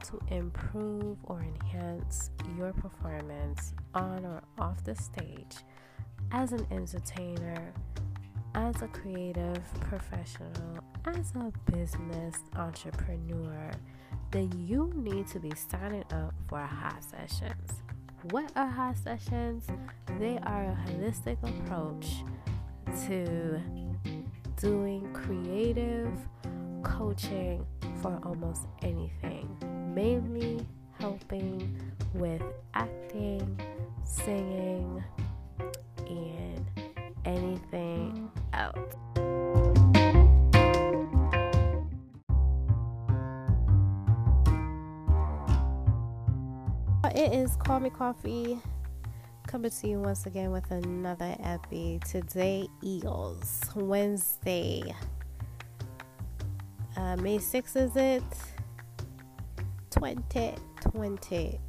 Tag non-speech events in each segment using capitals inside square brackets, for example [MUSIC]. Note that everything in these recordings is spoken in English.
want to improve or enhance your performance on or off the stage as an entertainer, as a creative professional, as a business entrepreneur, then you need to be signing up for hot sessions. What are hot sessions? They are a holistic approach to doing creative coaching for almost anything, mainly helping with acting, singing, and anything else. It is Call Me Coffee coming to you once again with another epi. Today, Eagles, Wednesday, uh, May 6th, is it? 2020.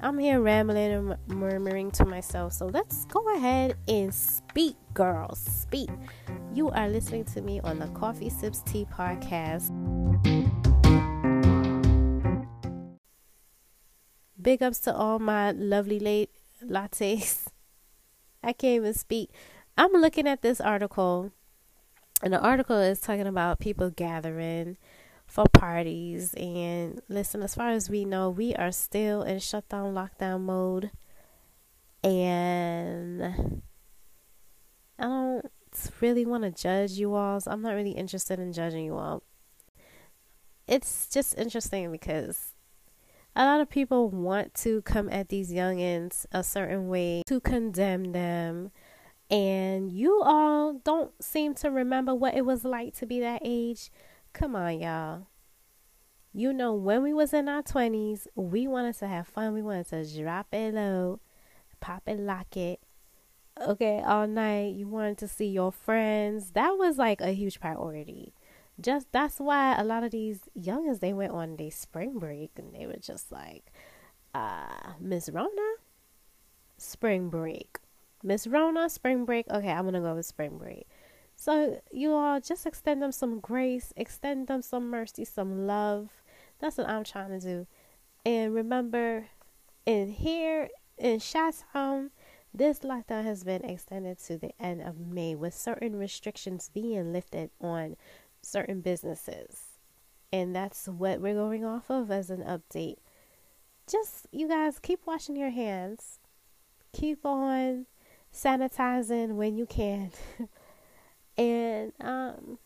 I'm here rambling and murmuring to myself. So let's go ahead and speak, girls. Speak. You are listening to me on the Koffee Sips Tea podcast. Big ups to all my lovely late lattes. I can't even speak. I'm looking at this article, and the article is talking about people gathering for parties. And listen, as far as we know, we are still in shutdown, lockdown mode. And I don't really want to judge you all. So I'm not really interested in judging you all. It's just interesting because a lot of people want to come at these youngins a certain way to condemn them. And you all don't seem to remember what it was like to be that age. Come on, y'all. You know, when we was in our 20s, we wanted to have fun. We wanted to drop it low, pop it, lock it, okay, all night. You wanted to see your friends. That was like a huge priority. Just that's why a lot of these youngins they went on their spring break and they were just like, uh, Miss Rona, spring break. Miss Rona, spring break. Okay, I'm gonna go with spring break. So you all just extend them some grace, extend them some mercy, some love. That's what I'm trying to do. And remember, in here in Chatham, this lockdown has been extended to the end of May with certain restrictions being lifted on certain businesses. And that's what we're going off of as an update. Just, you guys, keep washing your hands. Keep on sanitizing when you can. [LAUGHS] and um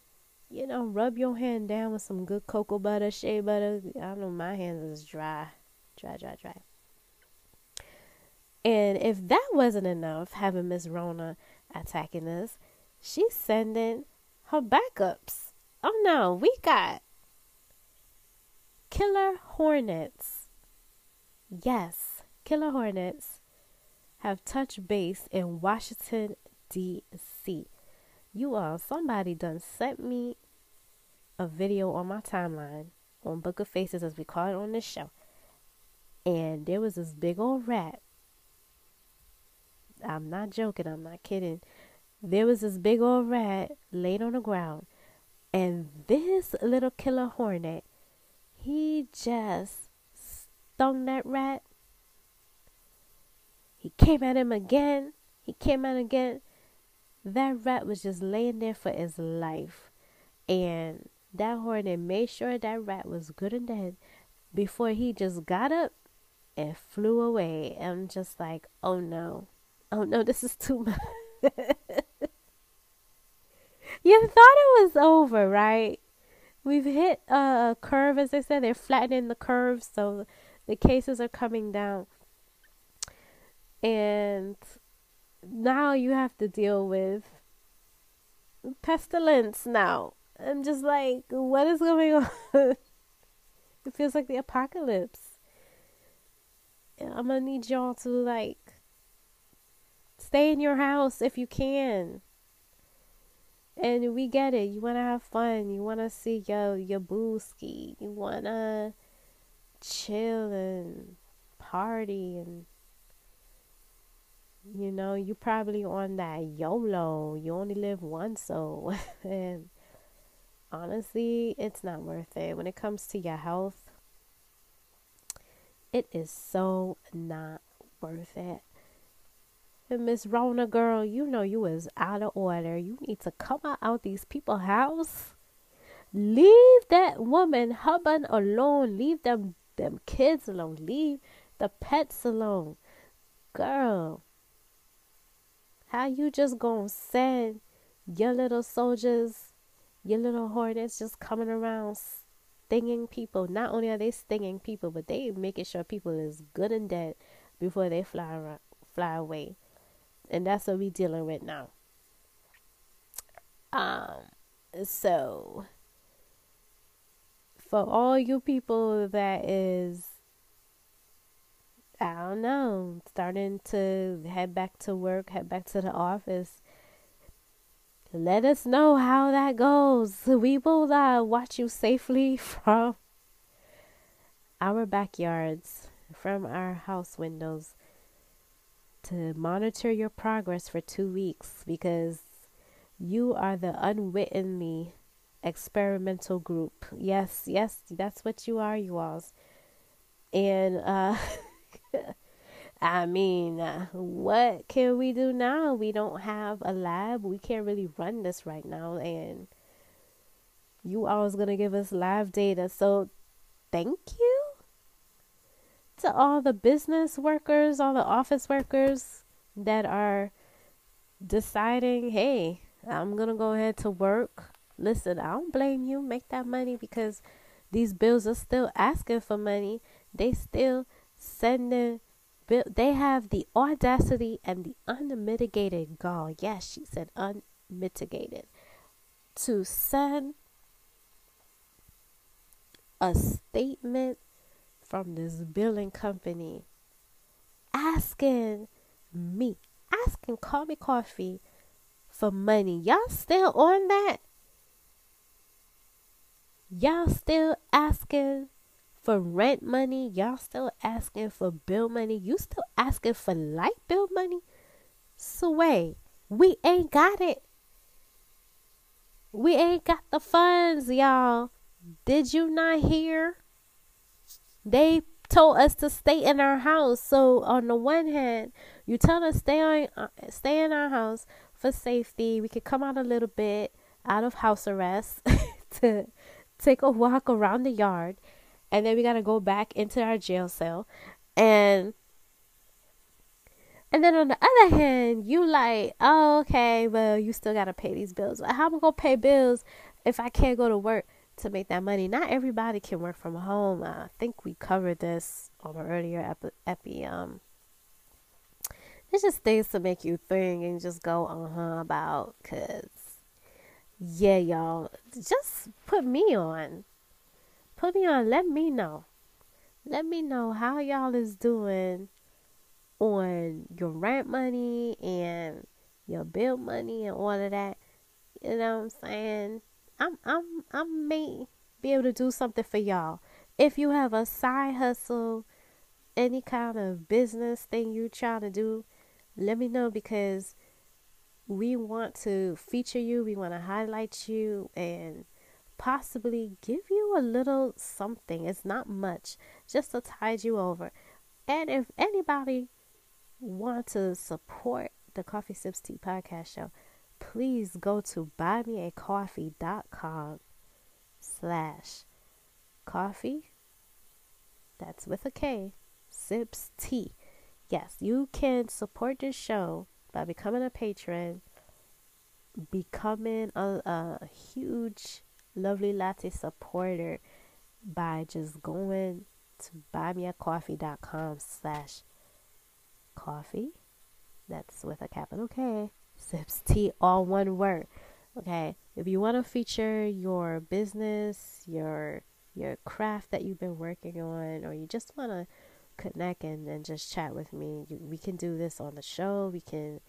you know rub your hand down with some good cocoa butter shea butter. I know my hands is dry dry dry dry. And if that wasn't enough having miss rona attacking us she's sending her backups. Oh no we got killer hornets. Yes killer hornets have touched base in washington d.c you all, somebody done sent me a video on my timeline on Book of Faces, as we call it on this show. And there was this big old rat. I'm not joking, I'm not kidding. There was this big old rat laid on the ground. And this little killer hornet, he just stung that rat. He came at him again. He came at him again that rat was just laying there for his life. And that hornet made sure that rat was good and dead before he just got up and flew away. I'm just like, oh no. Oh no, [LAUGHS] this is too much. you thought it was over, right? We've hit a curve, as they said. They're flattening the curve, so the cases are coming down. And now you have to deal with pestilence now. I'm just like, what is going [LAUGHS] on? it feels like the apocalypse. I'm gonna need y'all to like stay in your house if you can. And we get it. You wanna have fun. You wanna see your your booski. You wanna chill and party and you know, you probably on that YOLO. You only live once, so [LAUGHS] and honestly, it's not worth it when it comes to your health. It is so not worth it. And Miss Rona girl, you know you is out of order. You need to come out, these people house. Leave that woman husband alone. Leave them them kids alone. Leave the pets alone. Girl, how you just gonna send your little soldiers, your little hornets just coming around stinging people? Not only are they stinging people, but they making sure people is good and dead before they fly around, fly away. And that's what we dealing with now. Um so for all you people that is I don't know, starting to head back to work, head back to the office. Let us know how that goes. We will uh, watch you safely [LAUGHS] from our backyards, from our house windows, to monitor your progress for two weeks because you are the unwittingly experimental group. Yes, yes, that's what you are, you alls. And, uh, [LAUGHS] I mean, uh, what can we do now? We don't have a lab. We can't really run this right now. And you always going to give us live data. So thank you to all the business workers, all the office workers that are deciding, hey, I'm going to go ahead to work. Listen, I don't blame you. Make that money because these bills are still asking for money. They still sending they have the audacity and the unmitigated gall. Yes, she said unmitigated. To send a statement from this billing company asking me, asking Call Me Coffee for money. Y'all still on that? Y'all still asking for rent money. Y'all still asking for bill money. You still asking for light bill money. Sway, we ain't got it. We ain't got the funds, y'all. Did you not hear? They told us to stay in our house. So on the one hand, you tell us stay on, uh, stay in our house for safety. We could come out a little bit out of house arrest [LAUGHS] to take a walk around the yard and then we got to go back into our jail cell. And and then on the other hand you like oh okay well you still got to pay these bills. How am i gonna pay bills if i can't go to work to make that money? Not everybody can work from home. I think we covered this on an earlier epi, epi um it's just things to make you think and just go uh-huh about because yeah y'all just put me on put me on. Let me know. Let me know how y'all is doing on your rent money and your bill money and all of that. You know what I'm saying? I'm I'm I may be able to do something for y'all. If you have a side hustle, any kind of business thing you're trying to do, let me know because we want to feature you, we want to highlight you and possibly give you a little something. It's not much, just to tide you over. And if anybody want to support the Koffee Sips Tea podcast show, please go to buymeacoffee.com slash coffee. That's with a K. Sips Tea. Yes, you can support this show by becoming a patron, becoming a, a huge Lovely Latte supporter by just going to buymeacoffee.com slash coffee. That's with a capital K. Sips tea, all one word. Okay. If you want to feature your business, your your craft that you've been working on, or you just want to connect and, and just chat with me, you, we can do this on the show. We can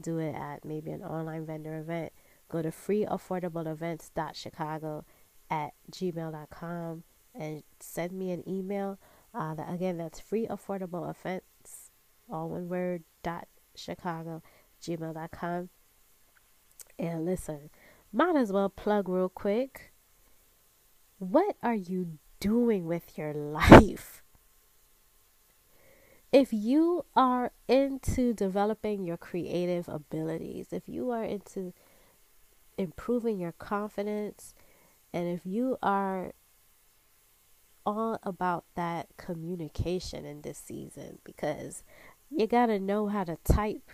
do it at maybe an online vendor event go to freeaffordableevents.chicago at gmail.com and send me an email. Uh, that, again, that's freeaffordableevents, affordable events, all one word, dot Chicago, gmail.com. And listen, might as well plug real quick. What are you doing with your life? if you are into developing your creative abilities, if you are into improving your confidence, and if you are all about that communication in this season, because you got to know how to type.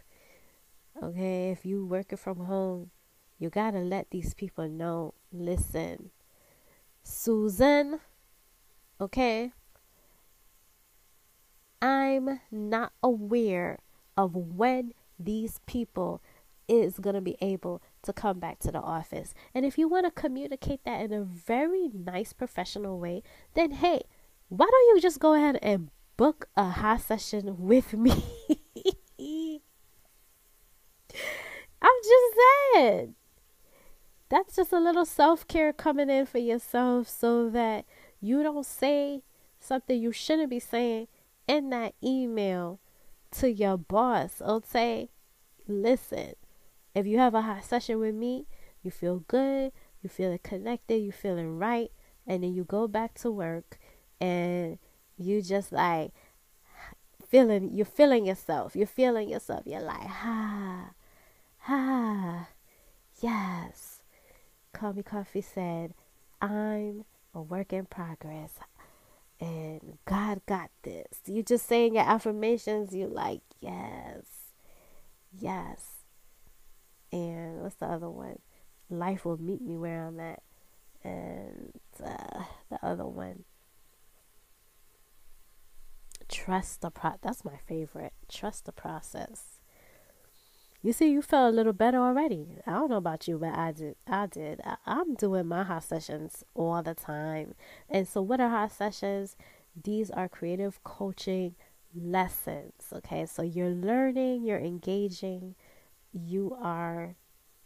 Okay, if you working from home, you got to let these people know, listen, Susan, okay? I'm not aware of when these people is going to be able to come back to the office. And if you want to communicate that in a very nice professional way, then hey, why don't you just go ahead and book a high session with me? [LAUGHS] I'm just saying. That's just a little self care coming in for yourself so that you don't say something you shouldn't be saying in that email to your boss. Or say, listen, if you have a hot session with me, you feel good, you feeling connected, you feeling right, and then you go back to work and you just like feeling you're feeling yourself. You're feeling yourself. You're like, ha, ha, yes. Call Me Coffee said, I'm a work in progress and God got this. You just saying your affirmations, you like, yes, yes. And what's the other one? Life will meet me where I'm at. And uh, the other one, trust the pro. That's my favorite. Trust the process. You see, you felt a little better already. I don't know about you, but I did. I did. I, am doing my hot sessions all the time. And so, what are hot sessions? These are creative coaching lessons. Okay, so you're learning, you're engaging, you are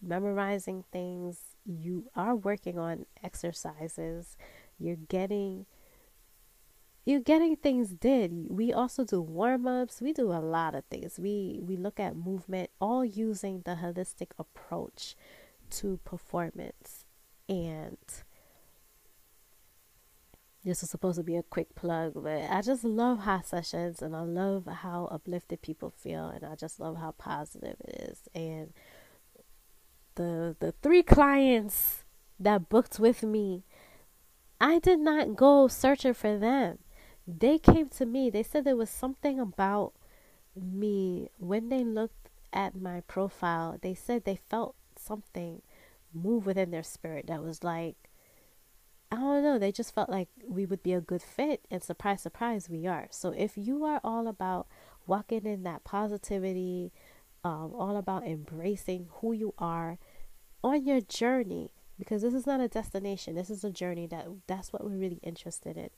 memorizing things, you are working on exercises, you're getting you're getting things did. We also do warm ups. We do a lot of things. We we look at movement, all using the holistic approach to performance. And this is supposed to be a quick plug, but I just love hot sessions and I love how uplifted people feel and I just love how positive it is. And the the three clients that booked with me, I did not go searching for them they came to me. They said there was something about me when they looked at my profile. They said they felt something move within their spirit that was like, I don't know, they just felt like we would be a good fit. And surprise, surprise, we are. So if you are all about walking in that positivity, um, all about embracing who you are on your journey, because this is not a destination, this is a journey that that's what we're really interested in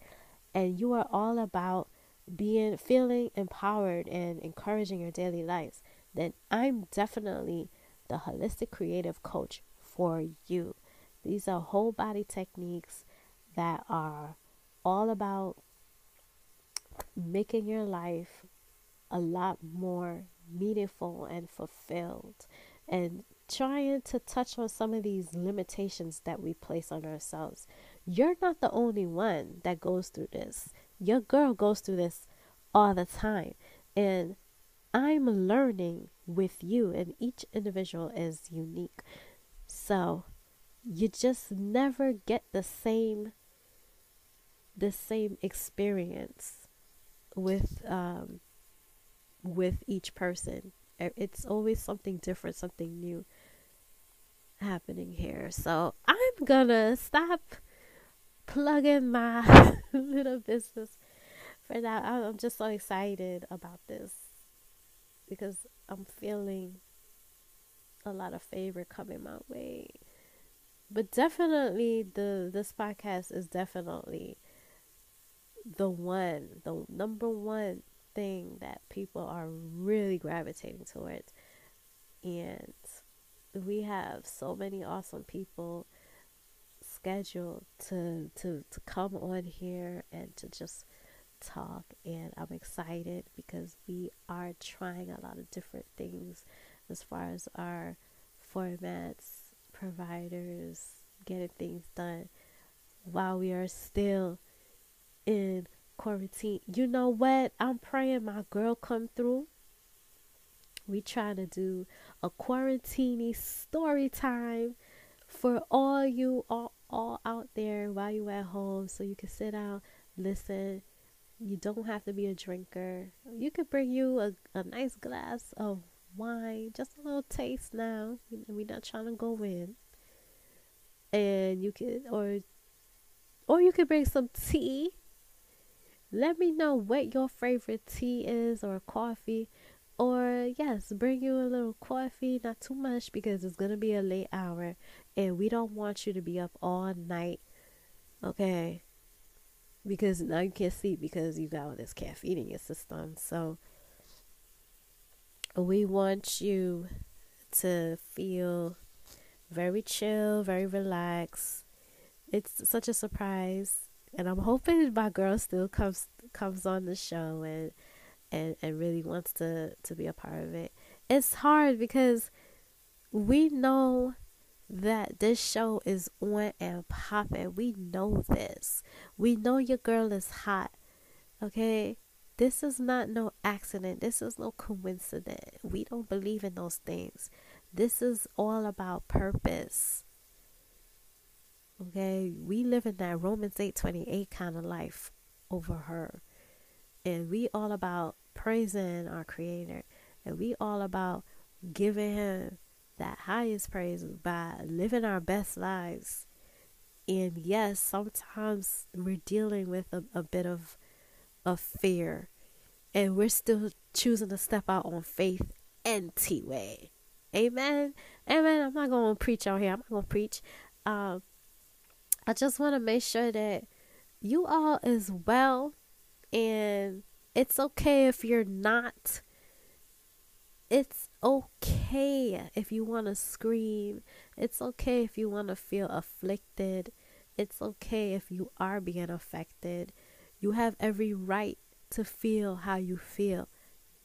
and you are all about being feeling empowered and encouraging your daily lives, then I'm definitely the holistic creative coach for you. These are whole body techniques that are all about making your life a lot more meaningful and fulfilled and trying to touch on some of these limitations that we place on ourselves you're not the only one that goes through this. Your girl goes through this all the time. And I'm learning with you, and each individual is unique. So you just never get the same the same experience with um with each person. It's always something different, something new happening here. So I'm gonna stop plugging my [LAUGHS] little business for that. I'm just so excited about this because I'm feeling a lot of favor coming my way. But definitely the this podcast is definitely the one, the number one thing that people are really gravitating towards. And we have so many awesome people scheduled to to to come on here and to just talk and I'm excited because we are trying a lot of different things as far as our formats, providers, getting things done while we are still in quarantine. You know what? I'm praying my girl come through. We trying to do a quarantine story time for all you all, all out there while you at home so you can sit down, listen. You don't have to be a drinker. You could bring you a, a nice glass of wine, just a little taste now. We're not trying to go in. And you could or or you could bring some tea. Let me know what your favorite tea is or coffee. Or yes, bring you a little coffee, not too much because it's gonna be a late hour and we don't want you to be up all night. Okay. Because now you can't sleep because you got all this caffeine in your system. So we want you to feel very chill, very relaxed. It's such a surprise, and I'm hoping my girl still comes comes on the show and and and really wants to to be a part of it. It's hard because we know that this show is on and popping. We know this. We know your girl is hot. Okay? This is not no accident. This is no coincidence. We don't believe in those things. This is all about purpose. Okay? We live in that Romans 8:28 kind of life over her. And we all about praising our creator. And we all about giving him that highest praise by living our best lives. And yes, sometimes we're dealing with a, a bit of of fear. And we're still choosing to step out on faith and T way. Amen. Amen. I'm not gonna preach out here. I'm not gonna preach. Um I just wanna make sure that you all is well and it's okay if you're not it's okay if you want to scream. It's okay if you want to feel afflicted. It's okay if you are being affected. You have every right to feel how you feel.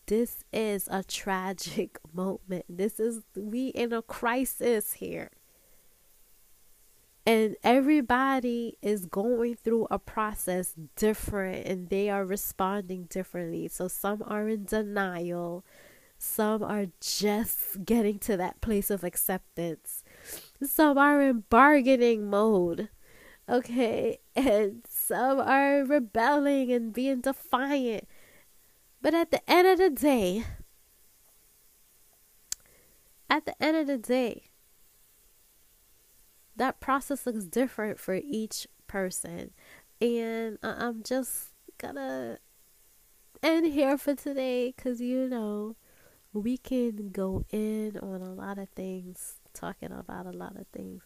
This is a tragic [LAUGHS] moment. This is, we in a crisis here. And everybody is going through a process different and they are responding differently. So some are in denial some are just getting to that place of acceptance. Some are in bargaining mode. Okay. And some are rebelling and being defiant. But at the end of the day, at the end of the day, that process looks different for each person. And I'm just gonna end here for today because you know we can go in on a lot of things, talking about a lot of things,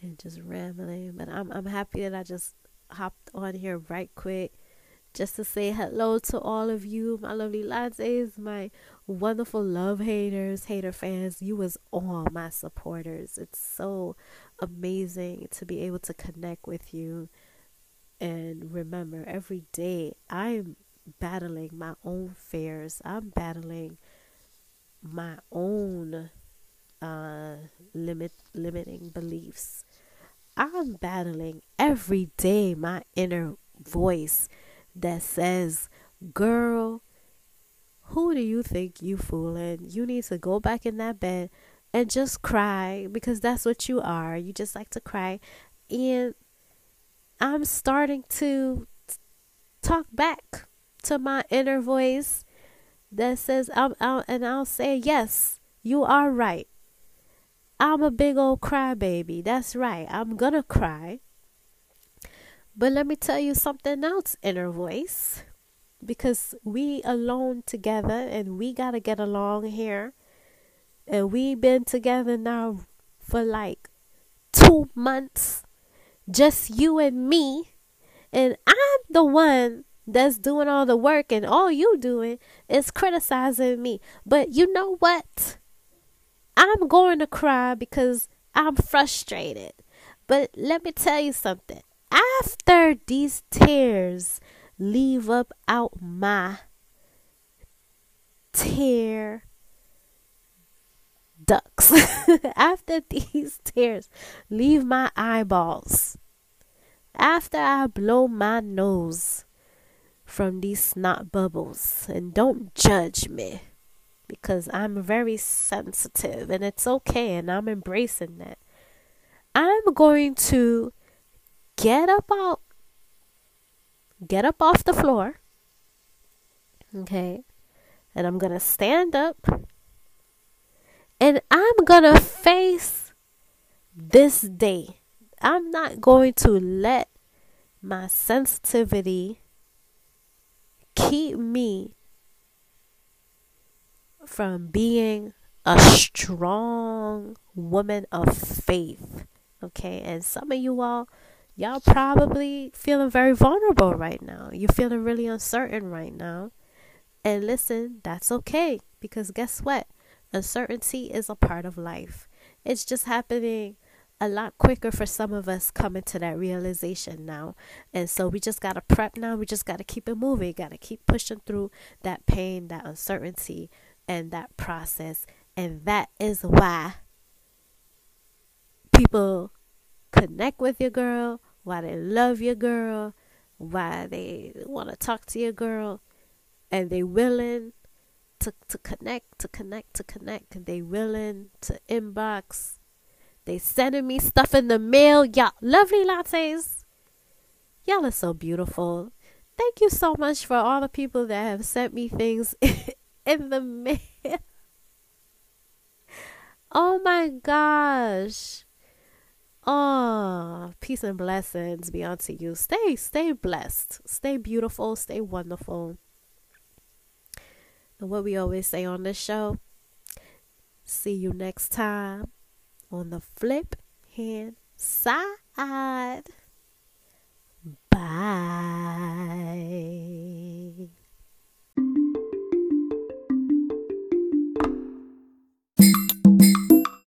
and just rambling. But I'm I'm happy that I just hopped on here right quick just to say hello to all of you, my lovely lattes, my wonderful love haters, hater fans. You was all my supporters. It's so amazing to be able to connect with you. And remember, every day I'm battling my own fears. I'm battling my own uh, limit limiting beliefs. I'm battling every day my inner voice that says, "Girl, who do you think you fooling? You need to go back in that bed and just cry because that's what you are. You just like to cry." And I'm starting to talk back to my inner voice that says, I'm, I'm, and I'll say, yes, you are right. I'm a big old crybaby. That's right. I'm gonna cry. But let me tell you something else, inner voice. Because we alone together and we gotta get along here. And we've been together now for like two months. Just you and me. And I'm the one that's doing all the work and all you doing is criticizing me. But you know what? I'm going to cry because I'm frustrated. But let me tell you something. After these tears leave up out my tear ducts, [LAUGHS] after these tears leave my eyeballs, after I blow my nose from these snot bubbles. And don't judge me because I'm very sensitive and it's okay and I'm embracing that. I'm going to get up out get up off the floor. Okay? And I'm going to stand up and I'm going to face this day. I'm not going to let my sensitivity keep me from being a strong woman of faith. Okay, and some of you all, y'all probably feeling very vulnerable right now. You're feeling really uncertain right now. And listen, that's okay because guess what? Uncertainty is a part of life. It's just happening a lot quicker for some of us coming to that realization now. And so we just got to prep now. We just got to keep it moving. Got to keep pushing through that pain, that uncertainty, and that process. And that is why people connect with your girl, why they love your girl, why they want to talk to your girl, and they willing to, to connect, to connect, to connect. They willing to inbox they sending me stuff in the mail. Y'all, lovely lattes. Y'all are so beautiful. Thank you so much for all the people that have sent me things [LAUGHS] in the mail. oh my gosh. Oh, peace and blessings be unto you. Stay, stay blessed. Stay beautiful. Stay wonderful. And what we always say on this show, see you next time on the flip hand side. Bye.